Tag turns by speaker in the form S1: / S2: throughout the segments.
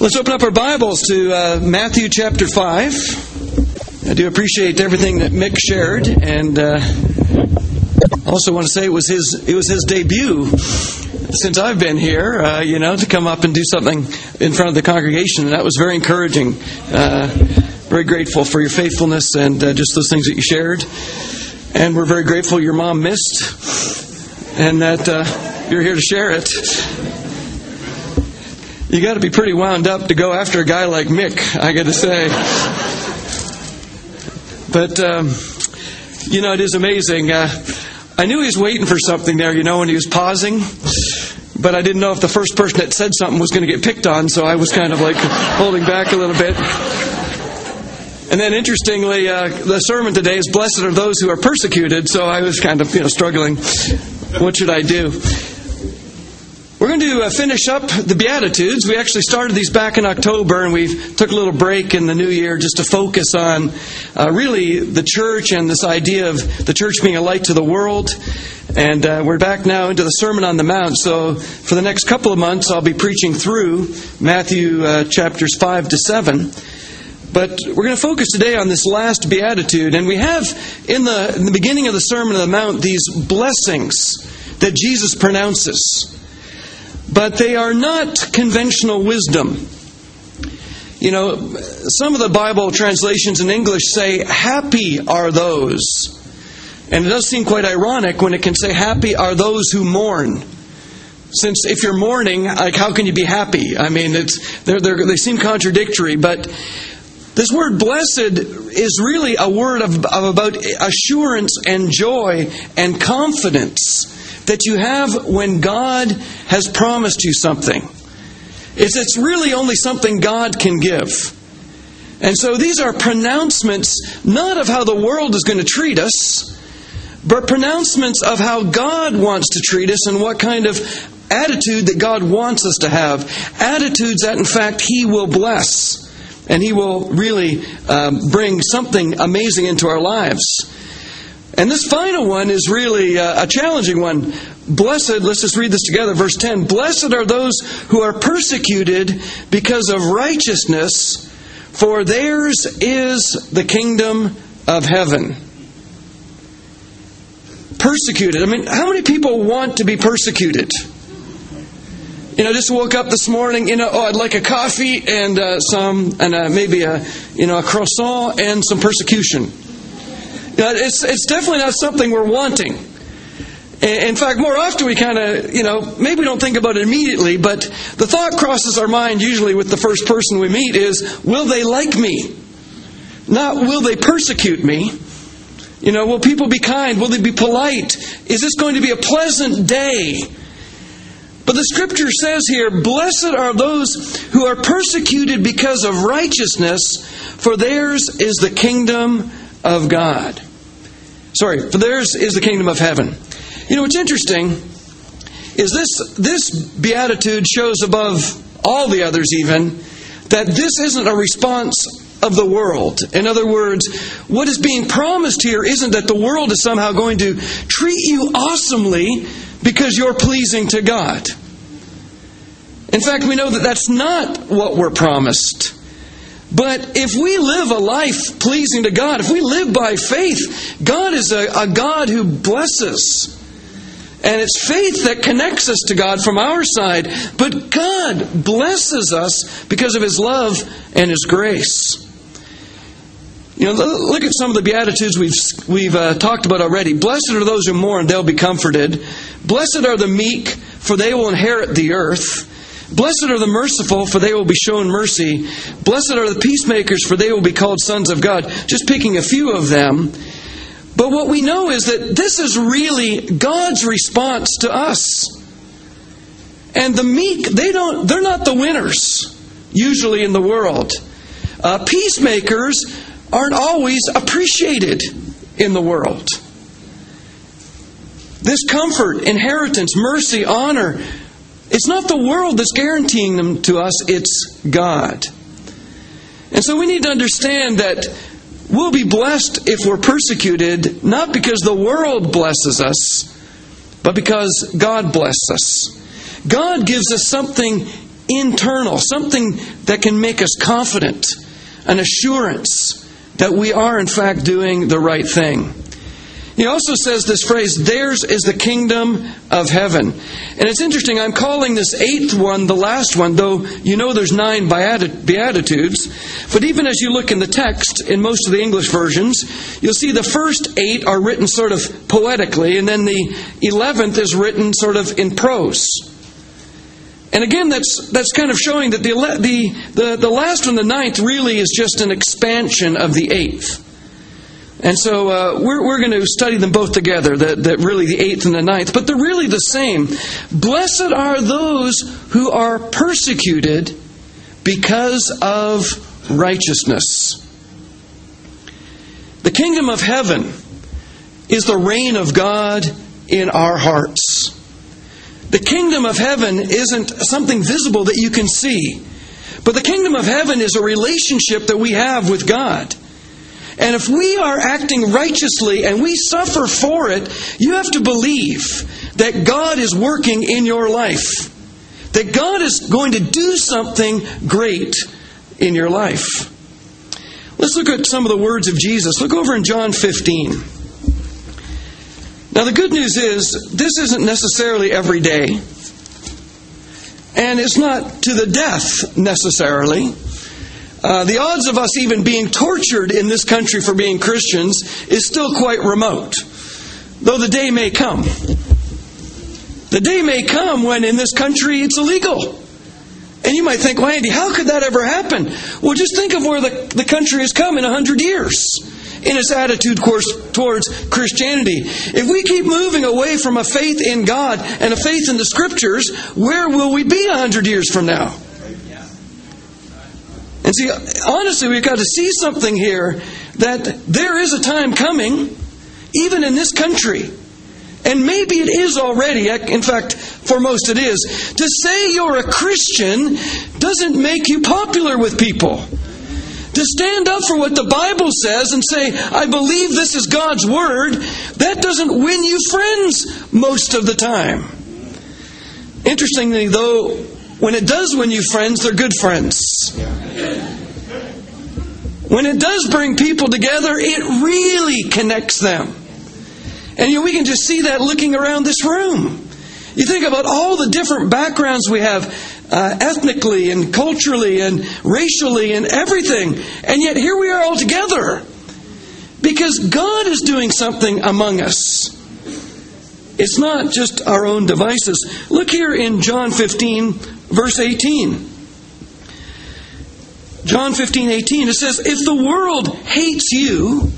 S1: Let's open up our Bibles to uh, Matthew chapter 5. I do appreciate everything that Mick shared, and uh, also want to say it was his it was his debut since I've been here. Uh, you know, to come up and do something in front of the congregation, and that was very encouraging. Uh, very grateful for your faithfulness and uh, just those things that you shared, and we're very grateful your mom missed, and that uh, you're here to share it you got to be pretty wound up to go after a guy like Mick, I got to say. But, um, you know, it is amazing. Uh, I knew he was waiting for something there, you know, when he was pausing. But I didn't know if the first person that said something was going to get picked on, so I was kind of like holding back a little bit. And then, interestingly, uh, the sermon today is "Blessed are those who are persecuted." So I was kind of, you know, struggling. What should I do? We're going to uh, finish up the Beatitudes. We actually started these back in October, and we took a little break in the new year just to focus on uh, really the church and this idea of the church being a light to the world. And uh, we're back now into the Sermon on the Mount. So for the next couple of months, I'll be preaching through Matthew uh, chapters 5 to 7. But we're going to focus today on this last beatitude. And we have in the, in the beginning of the Sermon on the Mount these blessings that Jesus pronounces but they are not conventional wisdom. You know, some of the Bible translations in English say, happy are those. And it does seem quite ironic when it can say, happy are those who mourn. Since if you're mourning, like, how can you be happy? I mean, it's, they're, they're, they seem contradictory, but this word blessed is really a word of, of about assurance and joy and confidence that you have when God has promised you something. It's, it's really only something God can give. And so these are pronouncements not of how the world is going to treat us, but pronouncements of how God wants to treat us and what kind of attitude that God wants us to have. Attitudes that, in fact, He will bless. And He will really um, bring something amazing into our lives. And this final one is really uh, a challenging one. Blessed, let's just read this together, verse 10. Blessed are those who are persecuted because of righteousness, for theirs is the kingdom of heaven. Persecuted. I mean, how many people want to be persecuted? You know, just woke up this morning. You know, oh, I'd like a coffee and uh, some, and uh, maybe a, you know, a croissant and some persecution. Uh, it's, it's definitely not something we're wanting. In fact, more often we kind of, you know, maybe we don't think about it immediately, but the thought crosses our mind usually with the first person we meet is, will they like me? Not, will they persecute me? You know, will people be kind? Will they be polite? Is this going to be a pleasant day? But the scripture says here, Blessed are those who are persecuted because of righteousness, for theirs is the kingdom of God. Sorry, for theirs is the kingdom of heaven. You know what's interesting is this this beatitude shows above all the others even that this isn't a response of the world. In other words, what is being promised here isn't that the world is somehow going to treat you awesomely because you're pleasing to God. In fact, we know that that's not what we're promised. But if we live a life pleasing to God, if we live by faith, God is a, a, God who blesses. And it's faith that connects us to God from our side. But God blesses us because of His love and His grace. You know, look at some of the Beatitudes we've, we've uh, talked about already. Blessed are those who mourn, they'll be comforted. Blessed are the meek, for they will inherit the earth. Blessed are the merciful, for they will be shown mercy. Blessed are the peacemakers, for they will be called sons of God. Just picking a few of them. But what we know is that this is really God's response to us. And the meek, they don't, they're not the winners, usually in the world. Uh, peacemakers aren't always appreciated in the world. This comfort, inheritance, mercy, honor, it's not the world that's guaranteeing them to us, it's God. And so we need to understand that we'll be blessed if we're persecuted, not because the world blesses us, but because God blesses us. God gives us something internal, something that can make us confident, an assurance that we are, in fact, doing the right thing. He also says this phrase, theirs is the kingdom of heaven. And it's interesting, I'm calling this eighth one the last one, though you know there's nine Beatitudes. But even as you look in the text, in most of the English versions, you'll see the first eight are written sort of poetically, and then the eleventh is written sort of in prose. And again, that's, that's kind of showing that the, the, the, the last one, the ninth, really is just an expansion of the eighth. And so uh, we're, we're going to study them both together, that, that really the eighth and the ninth, but they're really the same. Blessed are those who are persecuted because of righteousness. The kingdom of heaven is the reign of God in our hearts. The kingdom of heaven isn't something visible that you can see, but the kingdom of heaven is a relationship that we have with God. And if we are acting righteously and we suffer for it, you have to believe that God is working in your life. That God is going to do something great in your life. Let's look at some of the words of Jesus. Look over in John 15. Now, the good news is, this isn't necessarily every day, and it's not to the death necessarily. Uh, the odds of us even being tortured in this country for being Christians is still quite remote, though the day may come. The day may come when in this country it's illegal. And you might think, well, Andy, how could that ever happen? Well, just think of where the, the country has come in a hundred years in its attitude course, towards Christianity. If we keep moving away from a faith in God and a faith in the Scriptures, where will we be a hundred years from now? And see, honestly, we've got to see something here that there is a time coming, even in this country, and maybe it is already, in fact, for most it is, to say you're a Christian doesn't make you popular with people. To stand up for what the Bible says and say, I believe this is God's Word, that doesn't win you friends most of the time. Interestingly, though, when it does win you friends, they're good friends. When it does bring people together, it really connects them. And you know, we can just see that looking around this room. You think about all the different backgrounds we have uh, ethnically and culturally and racially and everything. And yet here we are all together because God is doing something among us. It's not just our own devices. Look here in John 15, verse 18. John 15, 18, it says, If the world hates you,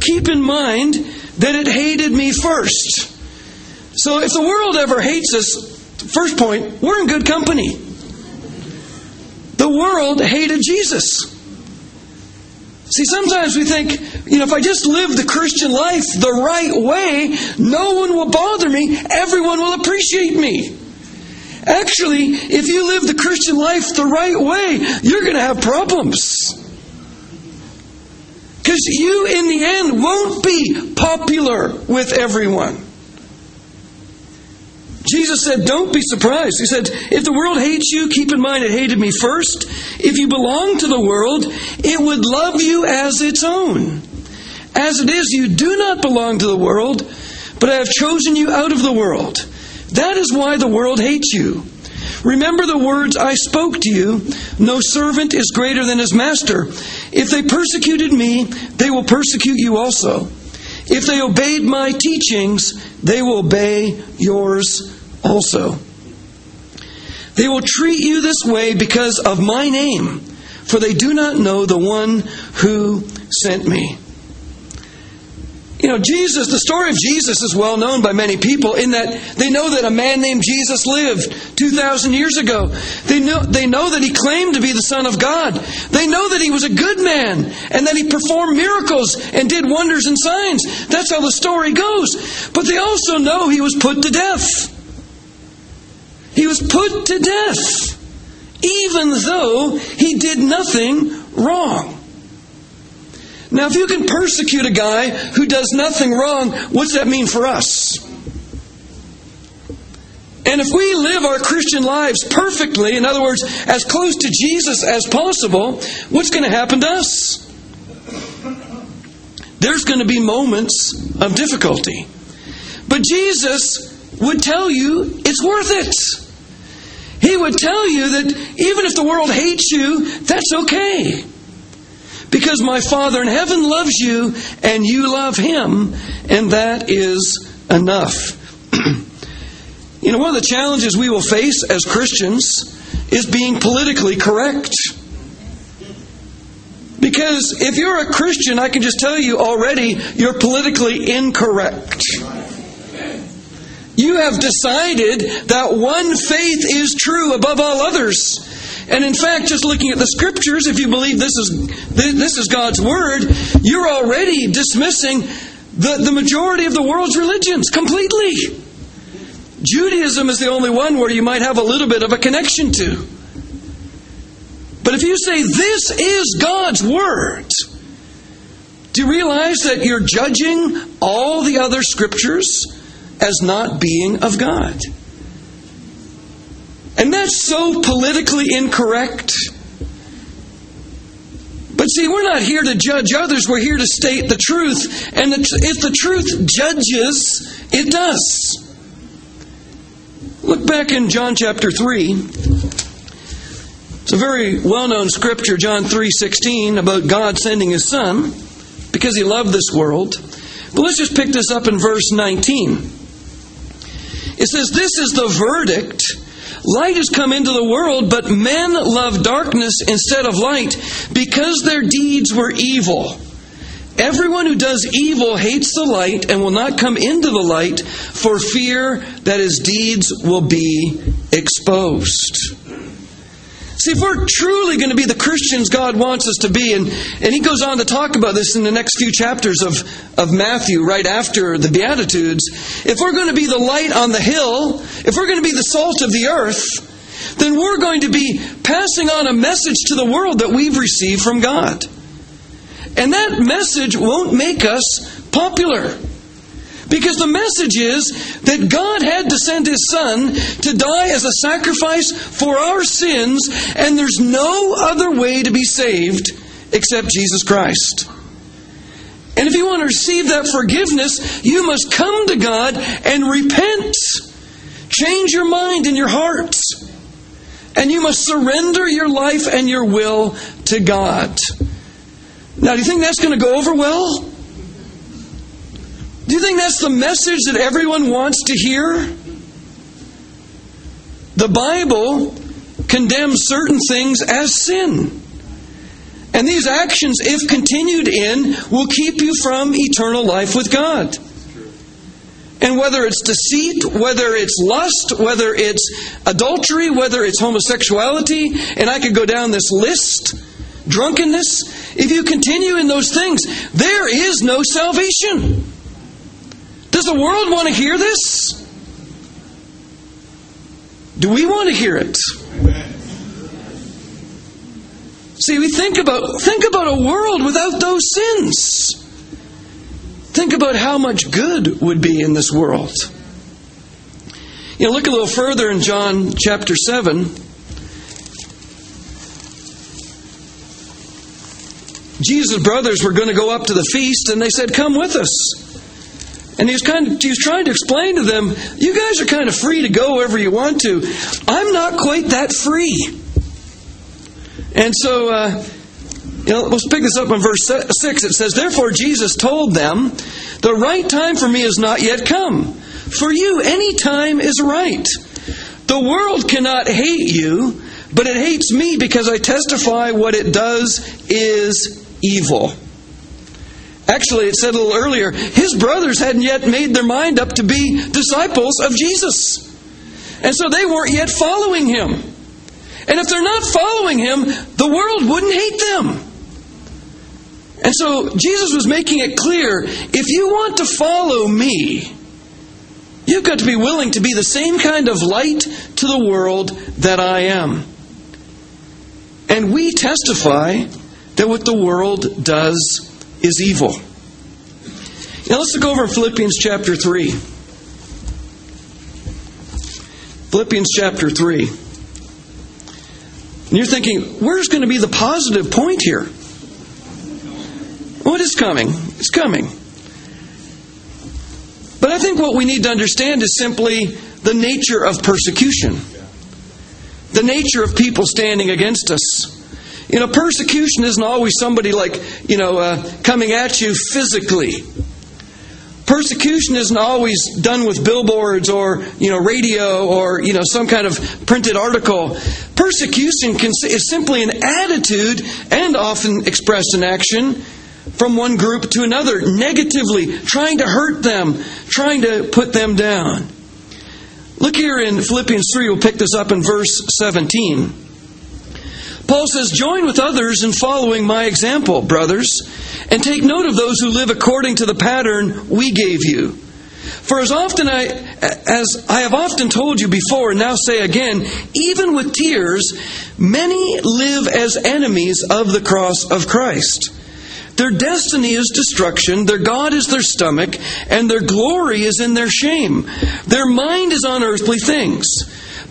S1: keep in mind that it hated me first. So if the world ever hates us, first point, we're in good company. The world hated Jesus. See, sometimes we think, you know, if I just live the Christian life the right way, no one will bother me, everyone will appreciate me. Actually, if you live the Christian life the right way, you're going to have problems. Because you, in the end, won't be popular with everyone. Jesus said, Don't be surprised. He said, If the world hates you, keep in mind it hated me first. If you belong to the world, it would love you as its own. As it is, you do not belong to the world, but I have chosen you out of the world. That is why the world hates you. Remember the words I spoke to you No servant is greater than his master. If they persecuted me, they will persecute you also. If they obeyed my teachings, they will obey yours also. They will treat you this way because of my name, for they do not know the one who sent me. You know, Jesus, the story of Jesus is well known by many people in that they know that a man named Jesus lived 2,000 years ago. They know, they know that he claimed to be the Son of God. They know that he was a good man and that he performed miracles and did wonders and signs. That's how the story goes. But they also know he was put to death. He was put to death, even though he did nothing wrong. Now, if you can persecute a guy who does nothing wrong, what's that mean for us? And if we live our Christian lives perfectly, in other words, as close to Jesus as possible, what's going to happen to us? There's going to be moments of difficulty. But Jesus would tell you it's worth it. He would tell you that even if the world hates you, that's okay. Because my Father in heaven loves you and you love him, and that is enough. you know, one of the challenges we will face as Christians is being politically correct. Because if you're a Christian, I can just tell you already, you're politically incorrect. You have decided that one faith is true above all others. And in fact, just looking at the scriptures, if you believe this is this is God's word, you're already dismissing the, the majority of the world's religions completely. Judaism is the only one where you might have a little bit of a connection to. But if you say this is God's word, do you realize that you're judging all the other scriptures as not being of God? And that's so politically incorrect. But see, we're not here to judge others, we're here to state the truth. And if the truth judges, it does. Look back in John chapter 3. It's a very well-known scripture, John 3:16, about God sending his son because he loved this world. But let's just pick this up in verse 19. It says, This is the verdict. Light has come into the world, but men love darkness instead of light because their deeds were evil. Everyone who does evil hates the light and will not come into the light for fear that his deeds will be exposed. See, if we're truly going to be the Christians God wants us to be, and, and he goes on to talk about this in the next few chapters of, of Matthew, right after the Beatitudes, if we're going to be the light on the hill, if we're going to be the salt of the earth, then we're going to be passing on a message to the world that we've received from God. And that message won't make us popular. Because the message is that God had to send His Son to die as a sacrifice for our sins, and there's no other way to be saved except Jesus Christ. And if you want to receive that forgiveness, you must come to God and repent. Change your mind and your heart. And you must surrender your life and your will to God. Now, do you think that's going to go over well? Do you think that's the message that everyone wants to hear? The Bible condemns certain things as sin. And these actions, if continued in, will keep you from eternal life with God. And whether it's deceit, whether it's lust, whether it's adultery, whether it's homosexuality, and I could go down this list, drunkenness, if you continue in those things, there is no salvation. Does the world want to hear this? Do we want to hear it? See, we think about think about a world without those sins. Think about how much good would be in this world. You know, look a little further in John chapter 7. Jesus' brothers were going to go up to the feast, and they said, Come with us. And he was kind of, was trying to explain to them, you guys are kind of free to go wherever you want to. I'm not quite that free. And so, uh, you know, let's pick this up in verse 6. It says, Therefore Jesus told them, The right time for me is not yet come. For you, any time is right. The world cannot hate you, but it hates me because I testify what it does is evil. Actually, it said a little earlier, his brothers hadn't yet made their mind up to be disciples of Jesus. And so they weren't yet following him. And if they're not following him, the world wouldn't hate them. And so Jesus was making it clear if you want to follow me, you've got to be willing to be the same kind of light to the world that I am. And we testify that what the world does is evil. Now let's look over Philippians chapter 3. Philippians chapter 3. And you're thinking, where's going to be the positive point here? What is coming? It's coming. But I think what we need to understand is simply the nature of persecution, the nature of people standing against us. You know, persecution isn't always somebody like, you know, uh, coming at you physically. Persecution isn't always done with billboards or, you know, radio or, you know, some kind of printed article. Persecution is simply an attitude and often expressed in action from one group to another, negatively, trying to hurt them, trying to put them down. Look here in Philippians 3, we'll pick this up in verse 17. Paul says, Join with others in following my example, brothers, and take note of those who live according to the pattern we gave you. For as often I, as I have often told you before and now say again, even with tears, many live as enemies of the cross of Christ. Their destiny is destruction, their God is their stomach, and their glory is in their shame. Their mind is on earthly things,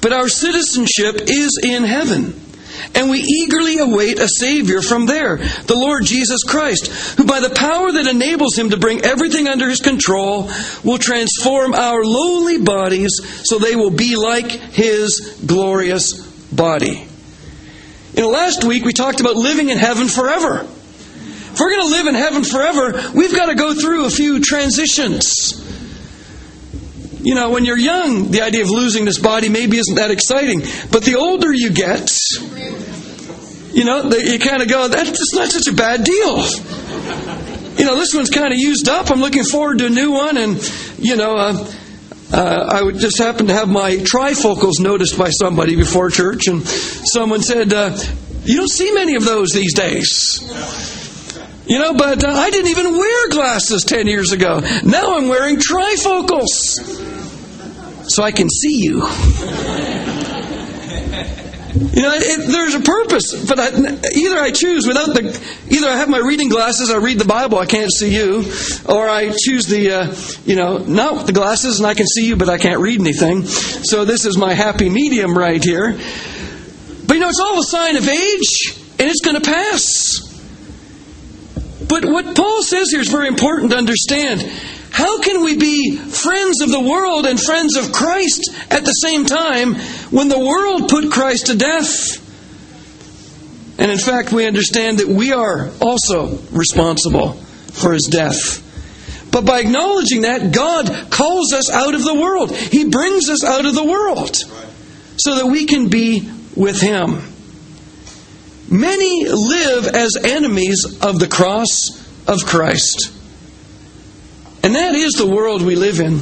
S1: but our citizenship is in heaven. And we eagerly await a Savior from there, the Lord Jesus Christ, who by the power that enables him to bring everything under his control will transform our lowly bodies so they will be like his glorious body. You know, last week we talked about living in heaven forever. If we're going to live in heaven forever, we've got to go through a few transitions. You know, when you're young, the idea of losing this body maybe isn't that exciting. But the older you get, you know, you kind of go, that's not such a bad deal. You know, this one's kind of used up. I'm looking forward to a new one. And, you know, uh, uh, I would just happen to have my trifocals noticed by somebody before church, and someone said, uh, You don't see many of those these days. You know, but uh, I didn't even wear glasses 10 years ago. Now I'm wearing trifocals. So I can see you. You know, it, there's a purpose, but I, either I choose without the, either I have my reading glasses, I read the Bible, I can't see you, or I choose the, uh, you know, not the glasses and I can see you, but I can't read anything. So this is my happy medium right here. But you know, it's all a sign of age, and it's going to pass. But what Paul says here is very important to understand. How can we be friends of the world and friends of Christ at the same time when the world put Christ to death? And in fact, we understand that we are also responsible for his death. But by acknowledging that, God calls us out of the world. He brings us out of the world so that we can be with him. Many live as enemies of the cross of Christ. And that is the world we live in.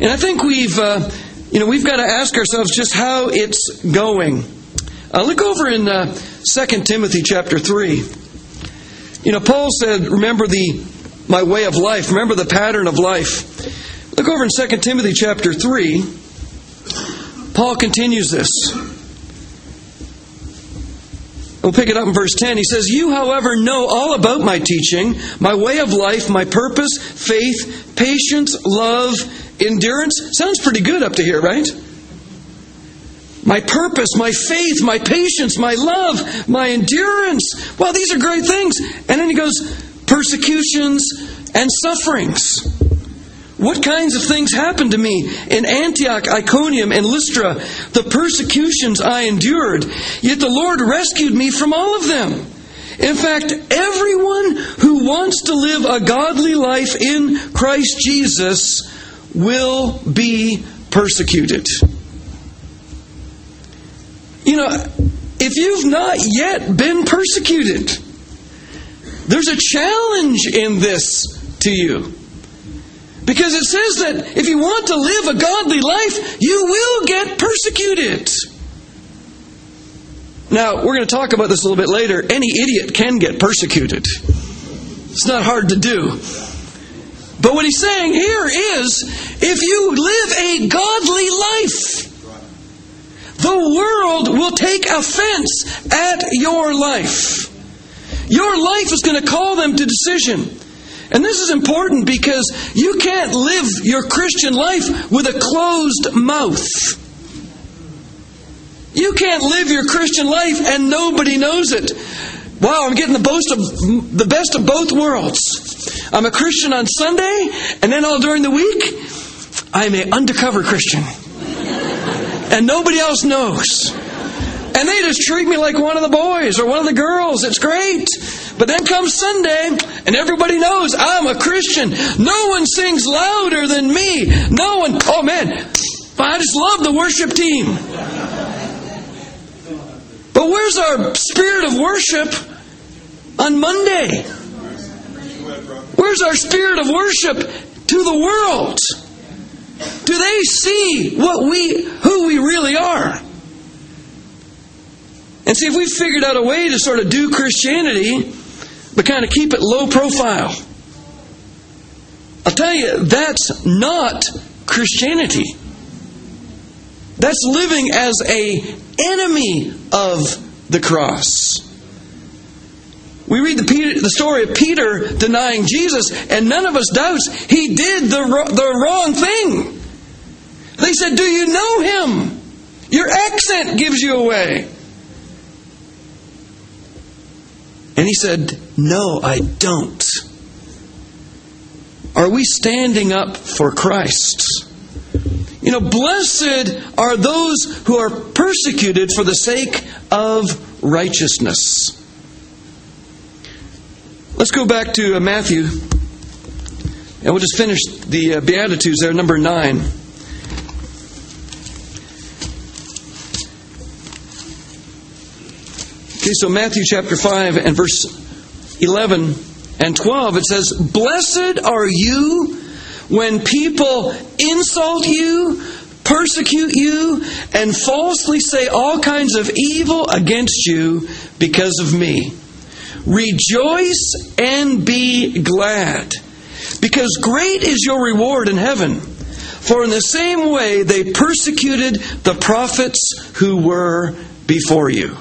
S1: And I think we've, uh, you know, we've got to ask ourselves just how it's going. Uh, look over in uh, 2 Timothy chapter 3. You know, Paul said, remember the my way of life, remember the pattern of life. Look over in 2 Timothy chapter 3. Paul continues this. We'll pick it up in verse 10. He says, You, however, know all about my teaching, my way of life, my purpose, faith, patience, love, endurance. Sounds pretty good up to here, right? My purpose, my faith, my patience, my love, my endurance. Well, these are great things. And then he goes, persecutions and sufferings. What kinds of things happened to me in Antioch, Iconium, and Lystra? The persecutions I endured, yet the Lord rescued me from all of them. In fact, everyone who wants to live a godly life in Christ Jesus will be persecuted. You know, if you've not yet been persecuted, there's a challenge in this to you. Because it says that if you want to live a godly life, you will get persecuted. Now, we're going to talk about this a little bit later. Any idiot can get persecuted. It's not hard to do. But what he's saying here is if you live a godly life, the world will take offense at your life. Your life is going to call them to decision. And this is important because you can't live your Christian life with a closed mouth. You can't live your Christian life and nobody knows it. Wow, I'm getting the boast of the best of both worlds. I'm a Christian on Sunday, and then all during the week, I'm an undercover Christian. And nobody else knows. And they just treat me like one of the boys or one of the girls. It's great. But then comes Sunday, and everybody knows I'm a Christian. No one sings louder than me. No one, oh man, I just love the worship team. But where's our spirit of worship on Monday? Where's our spirit of worship to the world? Do they see what we who we really are? And see if we figured out a way to sort of do Christianity, but kind of keep it low profile. I'll tell you, that's not Christianity. That's living as a enemy of the cross. We read the, Peter, the, story of Peter denying Jesus, and none of us doubts he did the, the wrong thing. They said, Do you know him? Your accent gives you away. And he said, No, I don't. Are we standing up for Christ? You know, blessed are those who are persecuted for the sake of righteousness. Let's go back to uh, Matthew, and we'll just finish the uh, Beatitudes there, number 9. Okay, so Matthew chapter 5 and verse 11 and 12, it says, Blessed are you when people insult you, persecute you, and falsely say all kinds of evil against you because of me. Rejoice and be glad, because great is your reward in heaven. For in the same way they persecuted the prophets who were before you.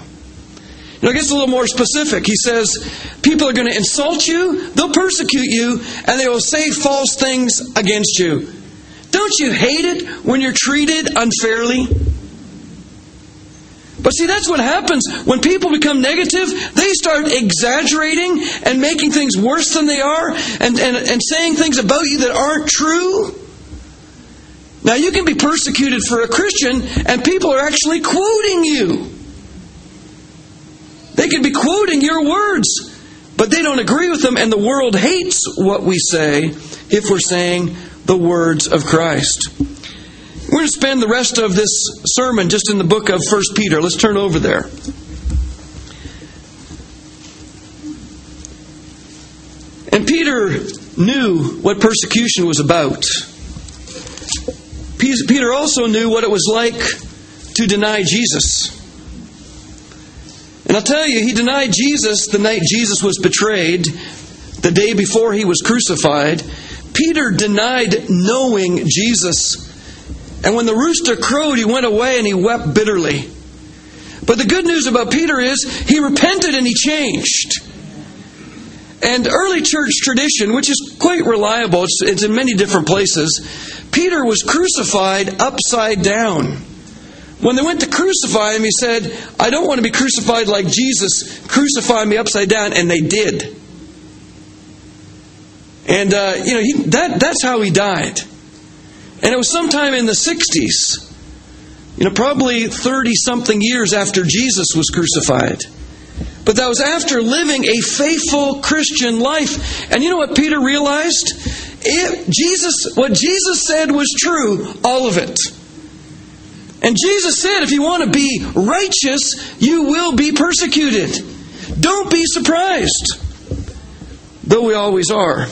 S1: Know, it gets a little more specific. He says, people are going to insult you, they'll persecute you, and they will say false things against you. Don't you hate it when you're treated unfairly? But see, that's what happens when people become negative. They start exaggerating and making things worse than they are and, and, and saying things about you that aren't true. Now, you can be persecuted for a Christian, and people are actually quoting you. They could be quoting your words, but they don't agree with them, and the world hates what we say if we're saying the words of Christ. We're going to spend the rest of this sermon just in the book of 1 Peter. Let's turn over there. And Peter knew what persecution was about. Peter also knew what it was like to deny Jesus. And I'll tell you, he denied Jesus the night Jesus was betrayed, the day before he was crucified. Peter denied knowing Jesus. And when the rooster crowed, he went away and he wept bitterly. But the good news about Peter is he repented and he changed. And early church tradition, which is quite reliable, it's, it's in many different places, Peter was crucified upside down. When they went to crucify him, he said, I don't want to be crucified like Jesus. Crucify me upside down. And they did. And, uh, you know, he, that, that's how he died. And it was sometime in the 60s, you know, probably 30 something years after Jesus was crucified. But that was after living a faithful Christian life. And you know what Peter realized? It, Jesus, what Jesus said was true, all of it. And Jesus said, if you want to be righteous, you will be persecuted. Don't be surprised. Though we always are.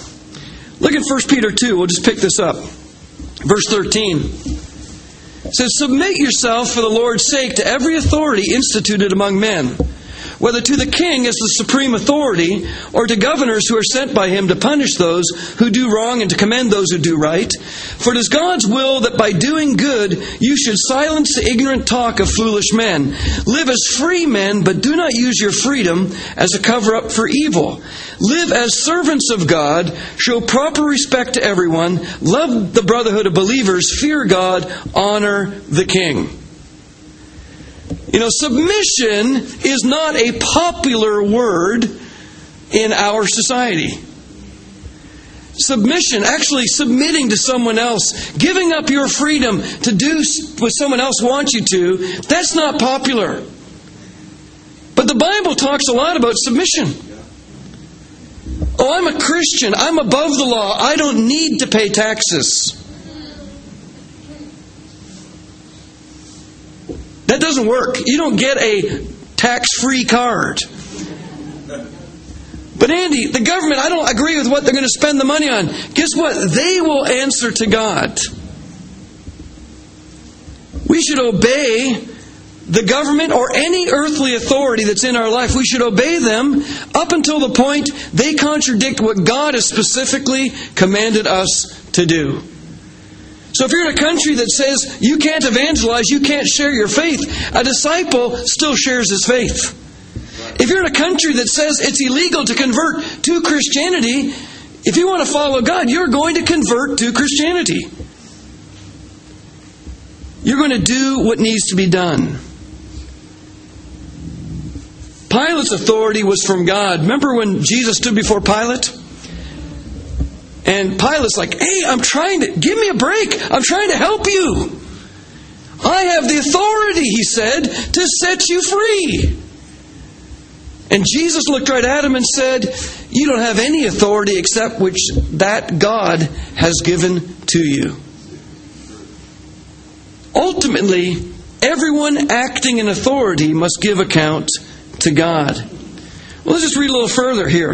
S1: Look at 1 Peter 2. We'll just pick this up. Verse 13. It says, Submit yourself for the Lord's sake to every authority instituted among men, whether to the king as the supreme authority, or to governors who are sent by him to punish those who do wrong and to commend those who do right. For it is God's will that by doing good you should silence the ignorant talk of foolish men. Live as free men, but do not use your freedom as a cover up for evil. Live as servants of God, show proper respect to everyone, love the brotherhood of believers, fear God, honor the king. You know, submission is not a popular word in our society. Submission, actually submitting to someone else, giving up your freedom to do what someone else wants you to, that's not popular. But the Bible talks a lot about submission. Oh, I'm a Christian. I'm above the law. I don't need to pay taxes. That doesn't work. You don't get a tax free card. But Andy, the government, I don't agree with what they're going to spend the money on. Guess what? They will answer to God. We should obey the government or any earthly authority that's in our life. We should obey them up until the point they contradict what God has specifically commanded us to do. So if you're in a country that says you can't evangelize, you can't share your faith, a disciple still shares his faith. If you're in a country that says it's illegal to convert to Christianity, if you want to follow God, you're going to convert to Christianity. You're going to do what needs to be done. Pilate's authority was from God. Remember when Jesus stood before Pilate? And Pilate's like, hey, I'm trying to, give me a break. I'm trying to help you. I have the authority, he said, to set you free. And Jesus looked right at him and said, You don't have any authority except which that God has given to you. Ultimately, everyone acting in authority must give account to God. Well, let's just read a little further here.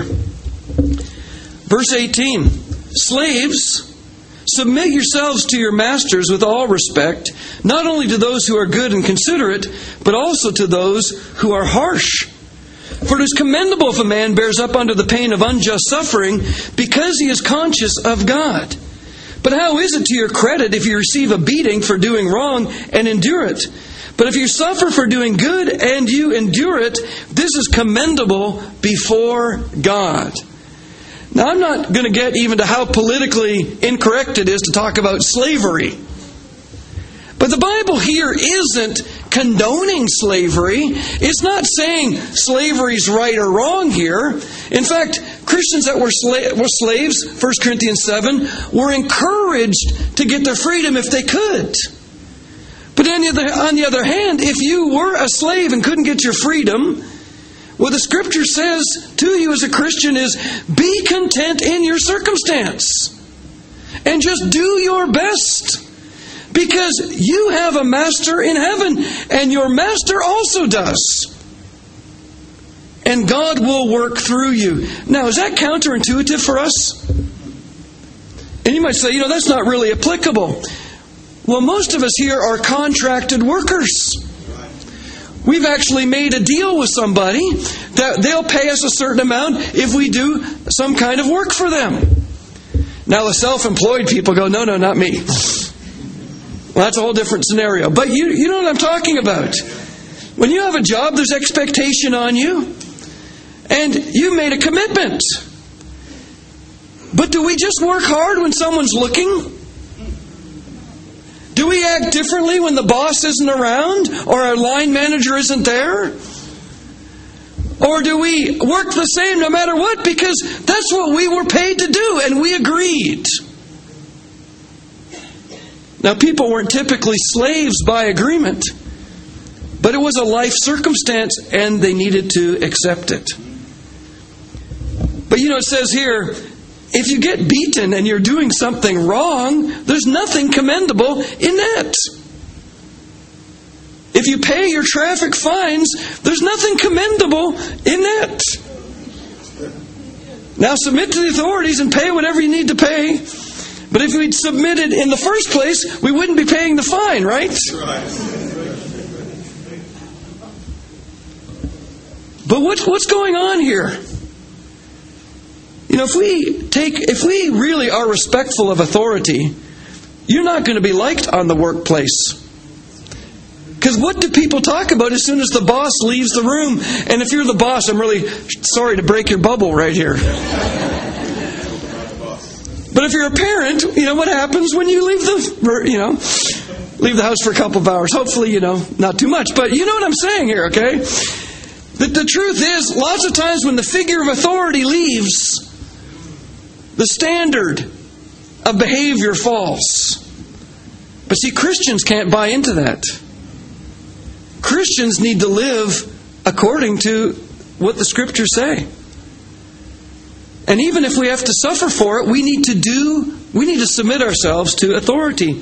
S1: Verse 18 Slaves, submit yourselves to your masters with all respect, not only to those who are good and considerate, but also to those who are harsh. For it is commendable if a man bears up under the pain of unjust suffering because he is conscious of God. But how is it to your credit if you receive a beating for doing wrong and endure it? But if you suffer for doing good and you endure it, this is commendable before God. Now, I'm not going to get even to how politically incorrect it is to talk about slavery. But the Bible here isn't condoning slavery. It's not saying slavery's right or wrong here. In fact, Christians that were, sla- were slaves, 1 Corinthians 7, were encouraged to get their freedom if they could. But on the, other, on the other hand, if you were a slave and couldn't get your freedom, what the scripture says to you as a Christian is be content in your circumstance and just do your best because you have a master in heaven and your master also does. And God will work through you. Now, is that counterintuitive for us? And you might say, you know, that's not really applicable. Well, most of us here are contracted workers. We've actually made a deal with somebody that they'll pay us a certain amount if we do some kind of work for them. Now, the self employed people go, no, no, not me. Well, that's a whole different scenario. But you, you know what I'm talking about. When you have a job, there's expectation on you, and you made a commitment. But do we just work hard when someone's looking? We act differently when the boss isn't around or our line manager isn't there? Or do we work the same no matter what because that's what we were paid to do and we agreed? Now, people weren't typically slaves by agreement, but it was a life circumstance and they needed to accept it. But you know, it says here if you get beaten and you're doing something wrong, there's nothing commendable in that. If you pay your traffic fines, there's nothing commendable in that. Now submit to the authorities and pay whatever you need to pay. But if we'd submitted in the first place, we wouldn't be paying the fine, right? But what, what's going on here? You know, if we take, if we really are respectful of authority, you're not going to be liked on the workplace. Because what do people talk about as soon as the boss leaves the room? And if you're the boss, I'm really sorry to break your bubble right here. But if you're a parent, you know what happens when you leave the, you know, leave the house for a couple of hours. Hopefully, you know, not too much. But you know what I'm saying here, okay? The, the truth is, lots of times when the figure of authority leaves, the standard of behavior falls. But see, Christians can't buy into that. Christians need to live according to what the scriptures say. And even if we have to suffer for it, we need to do, we need to submit ourselves to authority.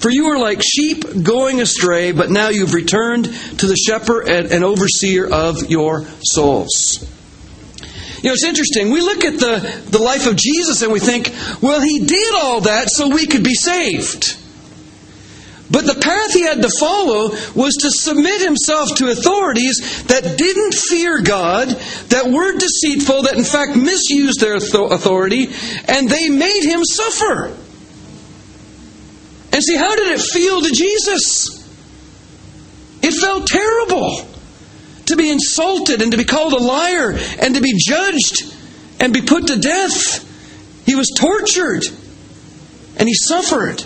S1: For you are like sheep going astray, but now you've returned to the shepherd and overseer of your souls. You know, it's interesting. We look at the, the life of Jesus and we think, well, he did all that so we could be saved. But the path he had to follow was to submit himself to authorities that didn't fear God, that were deceitful, that in fact misused their authority, and they made him suffer. And see, how did it feel to Jesus? It felt terrible to be insulted and to be called a liar and to be judged and be put to death. He was tortured and he suffered.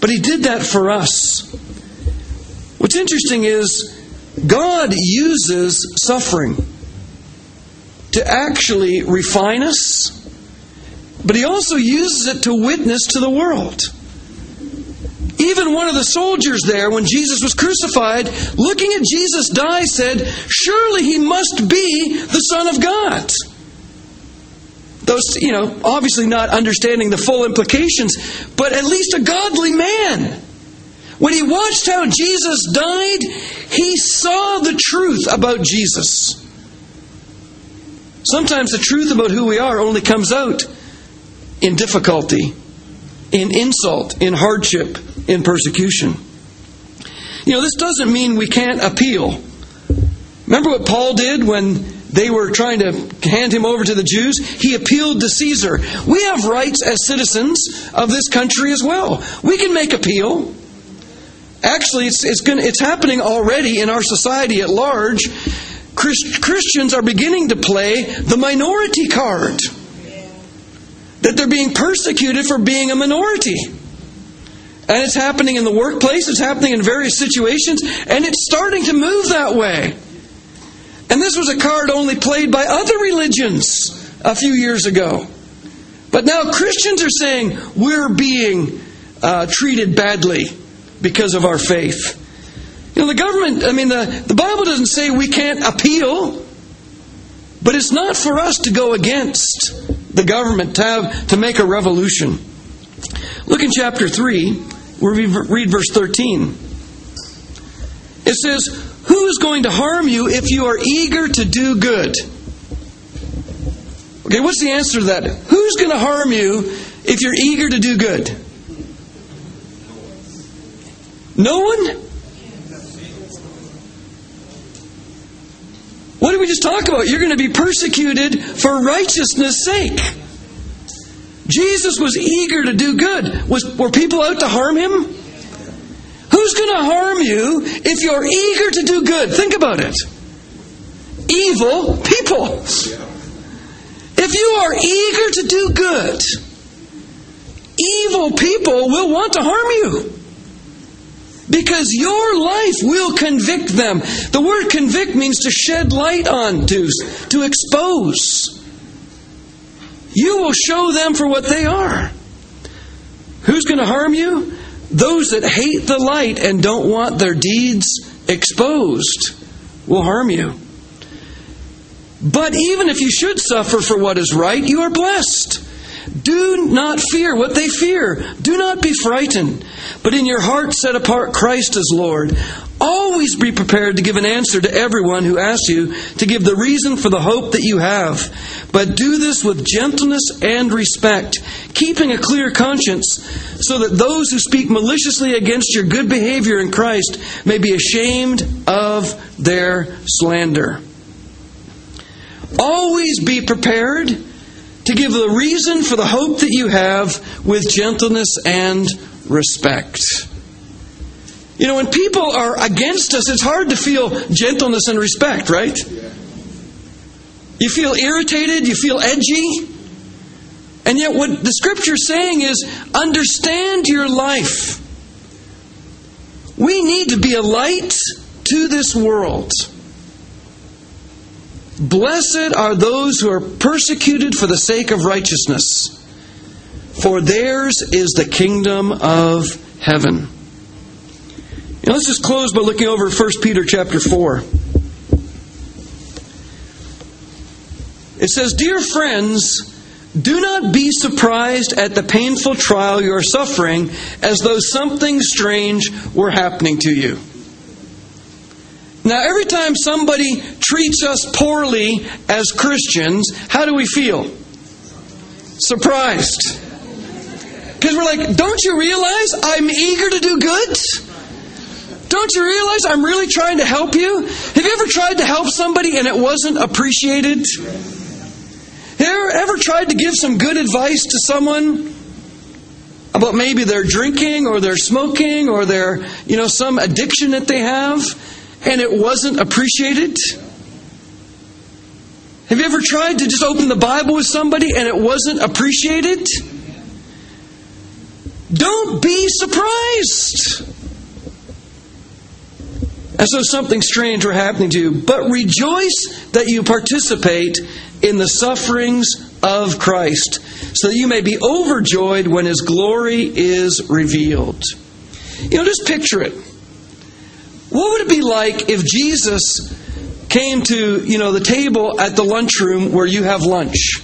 S1: But He did that for us. What's interesting is God uses suffering to actually refine us, but He also uses it to witness to the world. Even one of the soldiers there, when Jesus was crucified, looking at Jesus die, said, Surely he must be the Son of God. Those, you know, obviously not understanding the full implications, but at least a godly man. When he watched how Jesus died, he saw the truth about Jesus. Sometimes the truth about who we are only comes out in difficulty, in insult, in hardship, in persecution. You know, this doesn't mean we can't appeal. Remember what Paul did when they were trying to hand him over to the Jews, he appealed to Caesar. We have rights as citizens of this country as well. We can make appeal. Actually, it's, it's, gonna, it's happening already in our society at large. Christ, Christians are beginning to play the minority card. That they're being persecuted for being a minority. And it's happening in the workplace, it's happening in various situations, and it's starting to move that way. And this was a card only played by other religions a few years ago. But now Christians are saying we're being uh, treated badly because of our faith. You know, the government, I mean, the, the Bible doesn't say we can't appeal, but it's not for us to go against the government to, have, to make a revolution. Look in chapter 3, we read verse 13. It says, Who's going to harm you if you are eager to do good? Okay, what's the answer to that? Who's going to harm you if you're eager to do good? No one? What did we just talk about? You're going to be persecuted for righteousness' sake. Jesus was eager to do good. Was, were people out to harm him? Who's going to harm you if you're eager to do good? Think about it. Evil people. If you are eager to do good, evil people will want to harm you. Because your life will convict them. The word convict means to shed light on, to, to expose. You will show them for what they are. Who's going to harm you? Those that hate the light and don't want their deeds exposed will harm you. But even if you should suffer for what is right, you are blessed. Do not fear what they fear. Do not be frightened. But in your heart set apart Christ as Lord. Always be prepared to give an answer to everyone who asks you to give the reason for the hope that you have. But do this with gentleness and respect, keeping a clear conscience, so that those who speak maliciously against your good behavior in Christ may be ashamed of their slander. Always be prepared to give the reason for the hope that you have with gentleness and respect. You know, when people are against us, it's hard to feel gentleness and respect, right? You feel irritated, you feel edgy. And yet, what the scripture's saying is understand your life. We need to be a light to this world. Blessed are those who are persecuted for the sake of righteousness, for theirs is the kingdom of heaven. Now let's just close by looking over 1 Peter chapter 4. It says, Dear friends, do not be surprised at the painful trial you are suffering as though something strange were happening to you. Now, every time somebody treats us poorly as Christians, how do we feel? Surprised. Because we're like, don't you realize I'm eager to do good? Don't you realize I'm really trying to help you? Have you ever tried to help somebody and it wasn't appreciated? Have you ever tried to give some good advice to someone about maybe their drinking or their smoking or their, you know, some addiction that they have? and it wasn't appreciated? Have you ever tried to just open the Bible with somebody and it wasn't appreciated? Don't be surprised. As though something strange were happening to you, but rejoice that you participate in the sufferings of Christ, so that you may be overjoyed when his glory is revealed. You know, just picture it. What would it be like if Jesus came to, you know, the table at the lunchroom where you have lunch?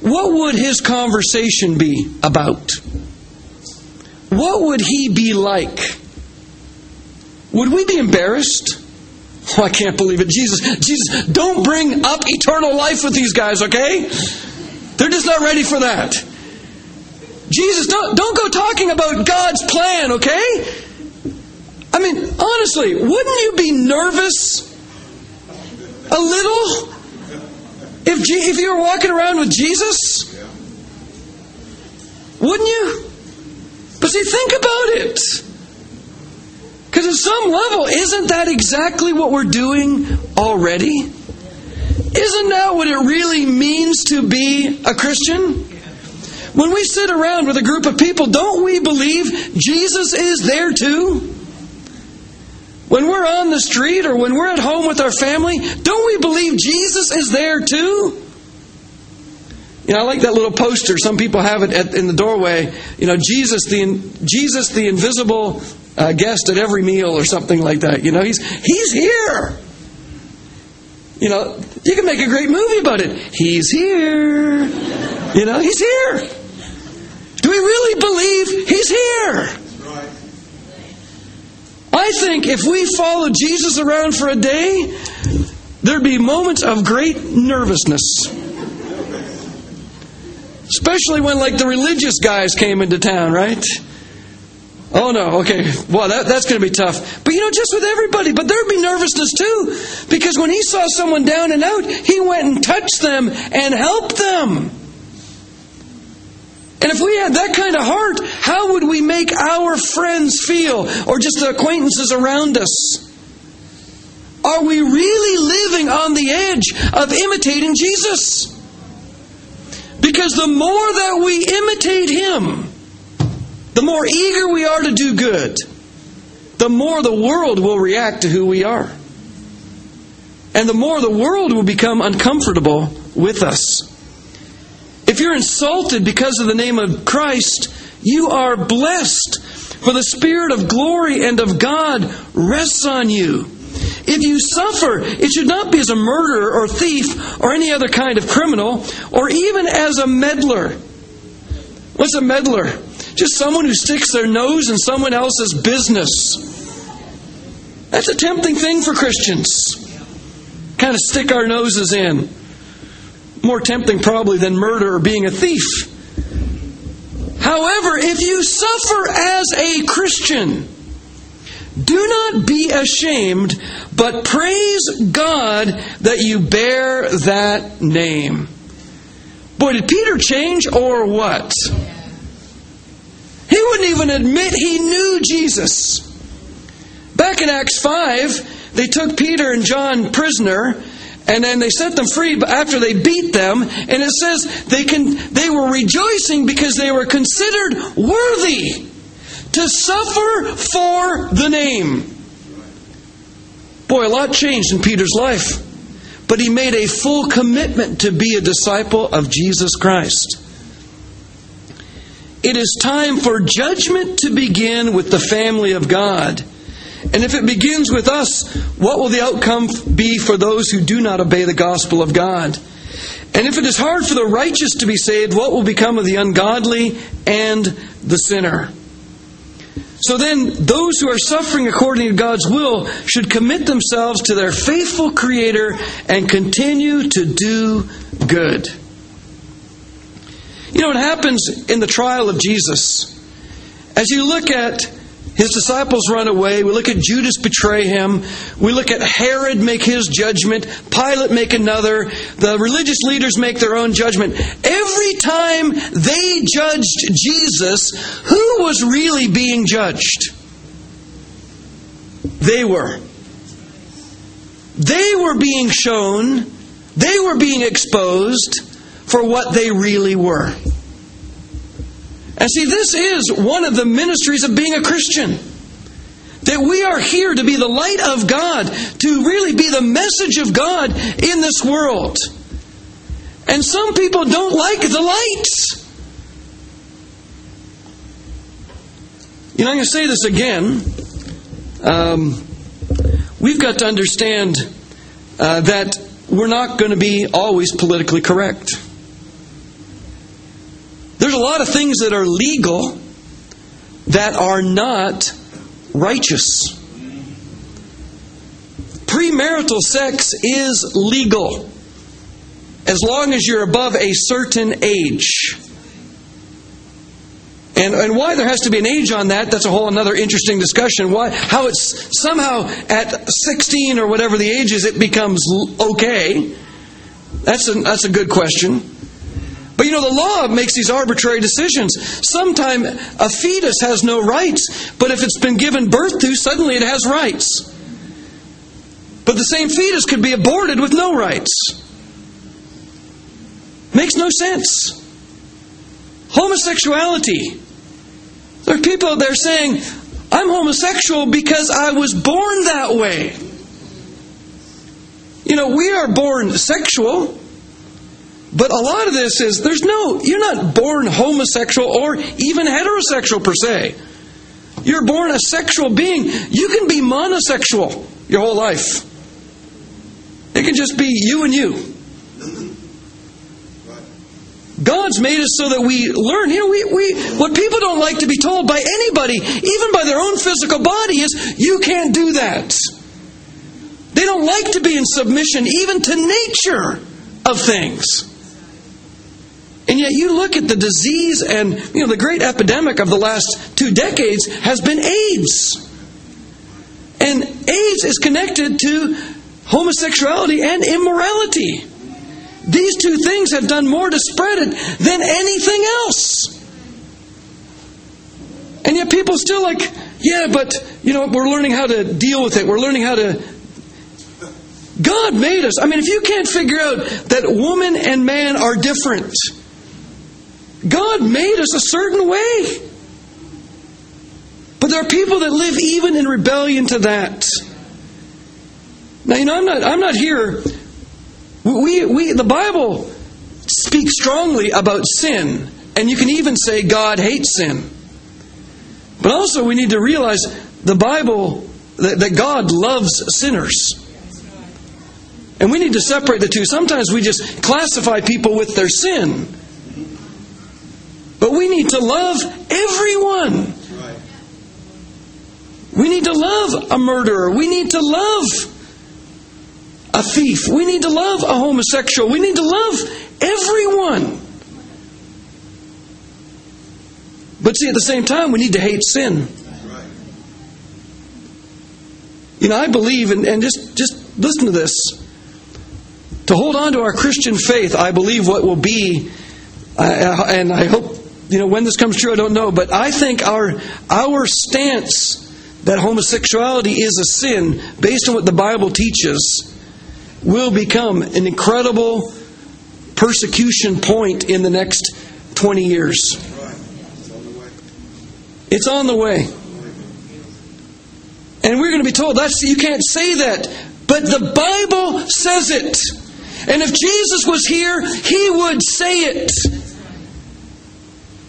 S1: What would his conversation be about? What would he be like? Would we be embarrassed? Oh, I can't believe it. Jesus, Jesus, don't bring up eternal life with these guys, okay? They're just not ready for that. Jesus, don't, don't go talking about God's plan, okay? I mean, honestly, wouldn't you be nervous a little if, if you were walking around with Jesus? Wouldn't you? But see, think about it. Because at some level, isn't that exactly what we're doing already? Isn't that what it really means to be a Christian? When we sit around with a group of people, don't we believe Jesus is there too? When we're on the street or when we're at home with our family, don't we believe Jesus is there too? You know, I like that little poster. Some people have it at, in the doorway. You know, Jesus the Jesus the invisible uh, guest at every meal or something like that. You know, he's he's here. You know, you can make a great movie about it. He's here. You know, he's here. Do we really believe he's here? I think if we followed Jesus around for a day, there'd be moments of great nervousness. Especially when, like, the religious guys came into town, right? Oh no, okay. Well, that, that's going to be tough. But you know, just with everybody. But there'd be nervousness too. Because when he saw someone down and out, he went and touched them and helped them. And if we had that kind of heart, how would we make our friends feel or just the acquaintances around us? Are we really living on the edge of imitating Jesus? Because the more that we imitate Him, the more eager we are to do good, the more the world will react to who we are. And the more the world will become uncomfortable with us. If you're insulted because of the name of Christ, you are blessed, for the Spirit of glory and of God rests on you. if you suffer, it should not be as a murderer or thief or any other kind of criminal or even as a meddler. What's a meddler? Just someone who sticks their nose in someone else's business. That's a tempting thing for Christians. Kind of stick our noses in. More tempting, probably, than murder or being a thief. However, if you suffer as a Christian, do not be ashamed, but praise God that you bear that name. Boy, did Peter change or what? He wouldn't even admit he knew Jesus. Back in Acts 5, they took Peter and John prisoner and then they set them free after they beat them and it says they can they were rejoicing because they were considered worthy to suffer for the name boy a lot changed in peter's life but he made a full commitment to be a disciple of jesus christ it is time for judgment to begin with the family of god and if it begins with us, what will the outcome be for those who do not obey the gospel of God? And if it is hard for the righteous to be saved, what will become of the ungodly and the sinner? So then, those who are suffering according to God's will should commit themselves to their faithful Creator and continue to do good. You know what happens in the trial of Jesus? As you look at his disciples run away. We look at Judas betray him. We look at Herod make his judgment. Pilate make another. The religious leaders make their own judgment. Every time they judged Jesus, who was really being judged? They were. They were being shown, they were being exposed for what they really were. And see, this is one of the ministries of being a Christian. That we are here to be the light of God, to really be the message of God in this world. And some people don't like the light. You know, I'm going to say this again. Um, we've got to understand uh, that we're not going to be always politically correct. A lot of things that are legal that are not righteous. Premarital sex is legal as long as you're above a certain age. And, and why there has to be an age on that, that's a whole another interesting discussion. Why, how it's somehow at 16 or whatever the age is, it becomes okay. That's a, that's a good question. But you know, the law makes these arbitrary decisions. Sometimes a fetus has no rights, but if it's been given birth to, suddenly it has rights. But the same fetus could be aborted with no rights. Makes no sense. Homosexuality. There are people out there saying, I'm homosexual because I was born that way. You know, we are born sexual. But a lot of this is there's no, you're not born homosexual or even heterosexual per se. You're born a sexual being. You can be monosexual your whole life. It can just be you and you. God's made us so that we learn. You know, we, we, what people don't like to be told by anybody, even by their own physical body, is you can't do that. They don't like to be in submission even to nature of things. And yet you look at the disease and you know the great epidemic of the last two decades has been AIDS. And AIDS is connected to homosexuality and immorality. These two things have done more to spread it than anything else. And yet people still like, yeah, but you know, we're learning how to deal with it. We're learning how to God made us. I mean, if you can't figure out that woman and man are different, God made us a certain way. But there are people that live even in rebellion to that. Now, you know, I'm not, I'm not here. We, we, the Bible speaks strongly about sin, and you can even say God hates sin. But also, we need to realize the Bible that, that God loves sinners. And we need to separate the two. Sometimes we just classify people with their sin. But we need to love everyone. We need to love a murderer. We need to love a thief. We need to love a homosexual. We need to love everyone. But see, at the same time, we need to hate sin. You know, I believe, and, and just, just listen to this. To hold on to our Christian faith, I believe what will be, uh, and I hope, you know, when this comes true, I don't know, but I think our, our stance that homosexuality is a sin, based on what the Bible teaches, will become an incredible persecution point in the next 20 years. It's on the way. And we're going to be told that's you can't say that, but the Bible says it. And if Jesus was here, he would say it.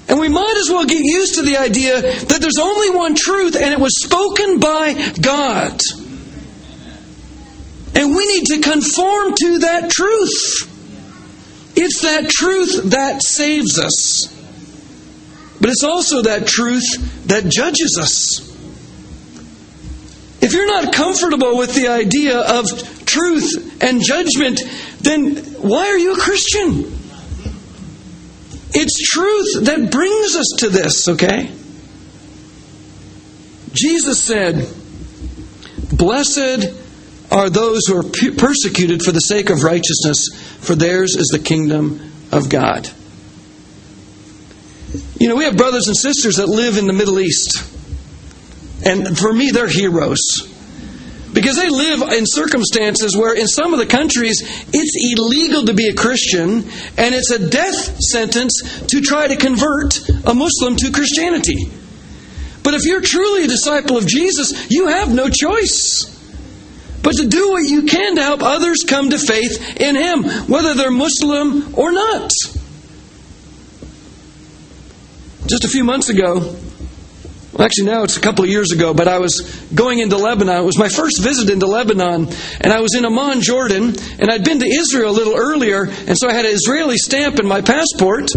S1: And we might as well get used to the idea that there's only one truth and it was spoken by God. And we need to conform to that truth. It's that truth that saves us. But it's also that truth that judges us. If you're not comfortable with the idea of truth and judgment, then why are you a Christian? It's truth that brings us to this, okay? Jesus said, Blessed are those who are persecuted for the sake of righteousness, for theirs is the kingdom of God. You know, we have brothers and sisters that live in the Middle East. And for me, they're heroes. Because they live in circumstances where, in some of the countries, it's illegal to be a Christian, and it's a death sentence to try to convert a Muslim to Christianity. But if you're truly a disciple of Jesus, you have no choice but to do what you can to help others come to faith in Him, whether they're Muslim or not. Just a few months ago, well, actually, now it's a couple of years ago, but I was going into Lebanon. It was my first visit into Lebanon, and I was in Amman, Jordan, and I'd been to Israel a little earlier, and so I had an Israeli stamp in my passport.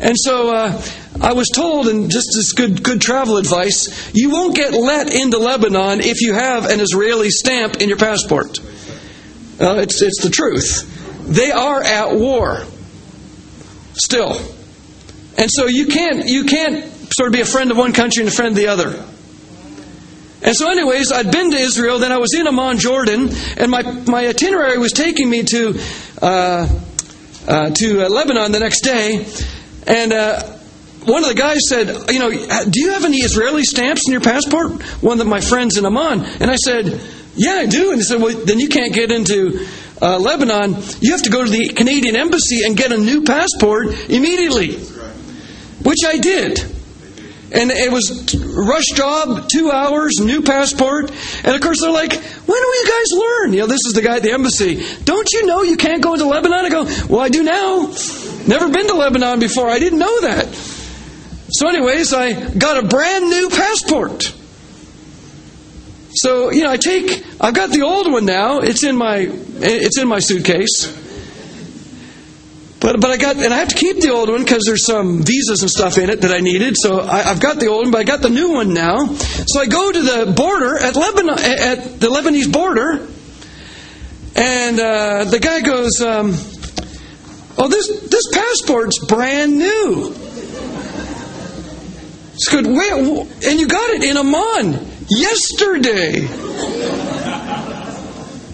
S1: And so uh, I was told, and just as good good travel advice, you won't get let into Lebanon if you have an Israeli stamp in your passport. Uh, it's it's the truth. They are at war still, and so you can't you can't sort of be a friend of one country and a friend of the other. And so, anyways, I'd been to Israel, then I was in Amman, Jordan, and my, my itinerary was taking me to, uh, uh, to uh, Lebanon the next day. And uh, one of the guys said, You know, do you have any Israeli stamps in your passport? One of my friends in Amman. And I said, Yeah, I do. And he said, Well, then you can't get into uh, Lebanon. You have to go to the Canadian embassy and get a new passport immediately. Which I did. And it was rush job, two hours, new passport. And of course, they're like, when do you guys learn? You know, this is the guy at the embassy. Don't you know you can't go into Lebanon? I go, well, I do now. Never been to Lebanon before. I didn't know that. So, anyways, I got a brand new passport. So, you know, I take, I've got the old one now. It's in my, it's in my suitcase. But, but I got, and I have to keep the old one because there's some visas and stuff in it that I needed. So I, have got the old one, but I got the new one now. So I go to the border at Lebanon, at the Lebanese border, and uh, the guy goes, um, "Oh, this this passport's brand new." It's good. Wait, and you got it in Amman yesterday.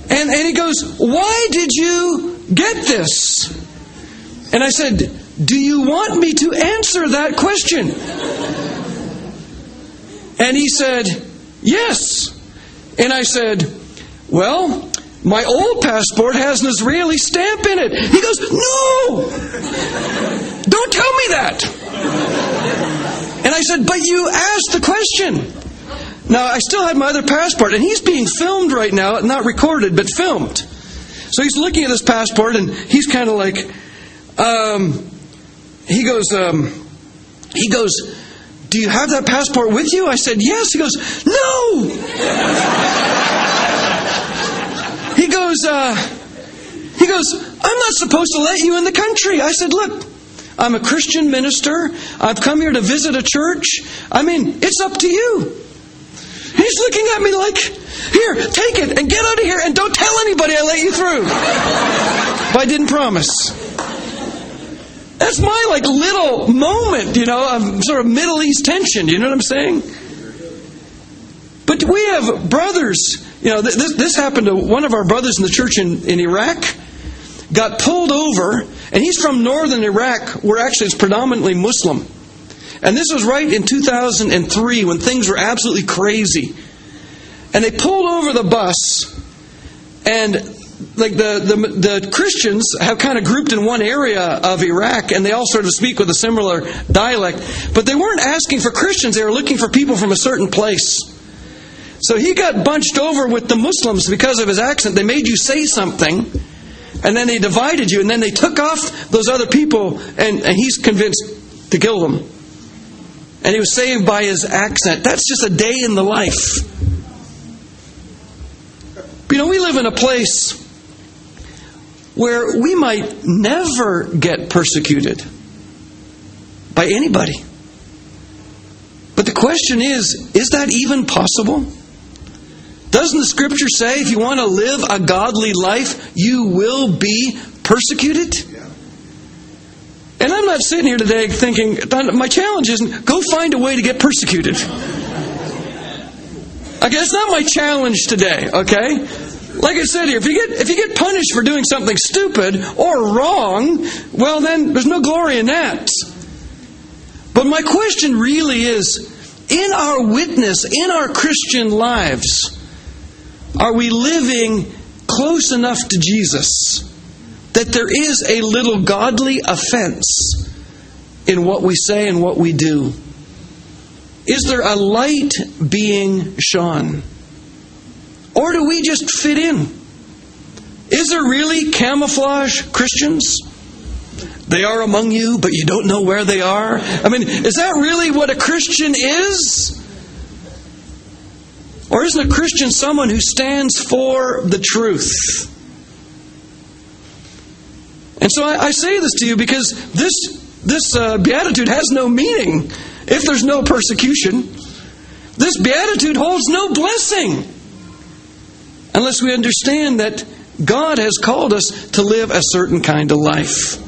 S1: And and he goes, "Why did you get this?" And I said, Do you want me to answer that question? And he said, Yes. And I said, Well, my old passport has an Israeli stamp in it. He goes, No! Don't tell me that. And I said, But you asked the question. Now, I still had my other passport, and he's being filmed right now, not recorded, but filmed. So he's looking at his passport, and he's kind of like, um, he goes, um, he goes, Do you have that passport with you? I said, Yes. He goes, No! he goes, uh, he goes, I'm not supposed to let you in the country. I said, Look, I'm a Christian minister. I've come here to visit a church. I mean, it's up to you. He's looking at me like, Here, take it and get out of here and don't tell anybody I let you through. but I didn't promise. That's my like little moment, you know, of sort of Middle East tension. You know what I'm saying? But we have brothers. You know, this, this happened to one of our brothers in the church in, in Iraq. Got pulled over, and he's from northern Iraq, where actually it's predominantly Muslim. And this was right in 2003 when things were absolutely crazy. And they pulled over the bus, and like the, the, the Christians have kind of grouped in one area of Iraq, and they all sort of speak with a similar dialect. But they weren't asking for Christians; they were looking for people from a certain place. So he got bunched over with the Muslims because of his accent. They made you say something, and then they divided you, and then they took off those other people, and, and he's convinced to kill them. And he was saved by his accent. That's just a day in the life. You know, we live in a place where we might never get persecuted by anybody. But the question is is that even possible? Doesn't the scripture say if you want to live a godly life, you will be persecuted? And I'm not sitting here today thinking, my challenge isn't go find a way to get persecuted. Okay, that's not my challenge today, okay? Like I said here, if you get if you get punished for doing something stupid or wrong, well then there's no glory in that. But my question really is in our witness, in our Christian lives, are we living close enough to Jesus that there is a little godly offense in what we say and what we do? Is there a light being shone? Or do we just fit in? Is there really camouflage Christians? They are among you, but you don't know where they are. I mean, is that really what a Christian is? Or isn't a Christian someone who stands for the truth? And so I, I say this to you because this this uh, beatitude has no meaning if there's no persecution. This beatitude holds no blessing unless we understand that God has called us to live a certain kind of life.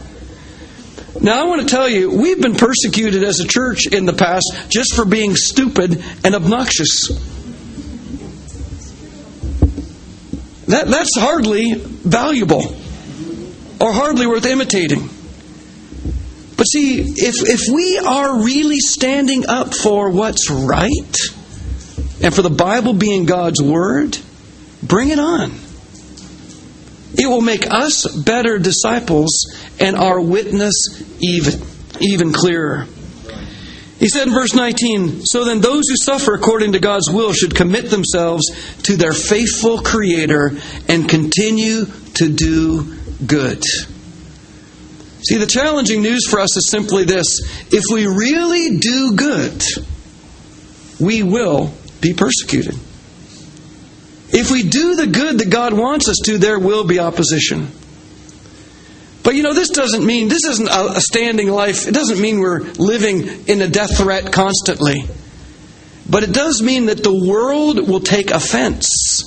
S1: Now, I want to tell you, we've been persecuted as a church in the past just for being stupid and obnoxious. That, that's hardly valuable or hardly worth imitating. But see, if, if we are really standing up for what's right and for the Bible being God's Word, bring it on. It will make us better disciples and our witness even, even clearer. He said in verse 19, So then those who suffer according to God's will should commit themselves to their faithful Creator and continue to do good. See, the challenging news for us is simply this if we really do good, we will be persecuted. If we do the good that God wants us to, there will be opposition. But you know, this doesn't mean, this isn't a standing life. It doesn't mean we're living in a death threat constantly. But it does mean that the world will take offense.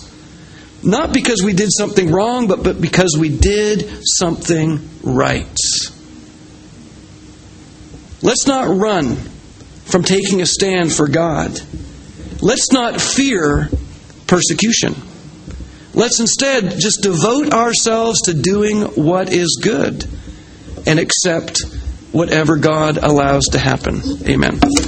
S1: Not because we did something wrong, but, but because we did something right. Let's not run from taking a stand for God. Let's not fear persecution. Let's instead just devote ourselves to doing what is good and accept whatever God allows to happen. Amen.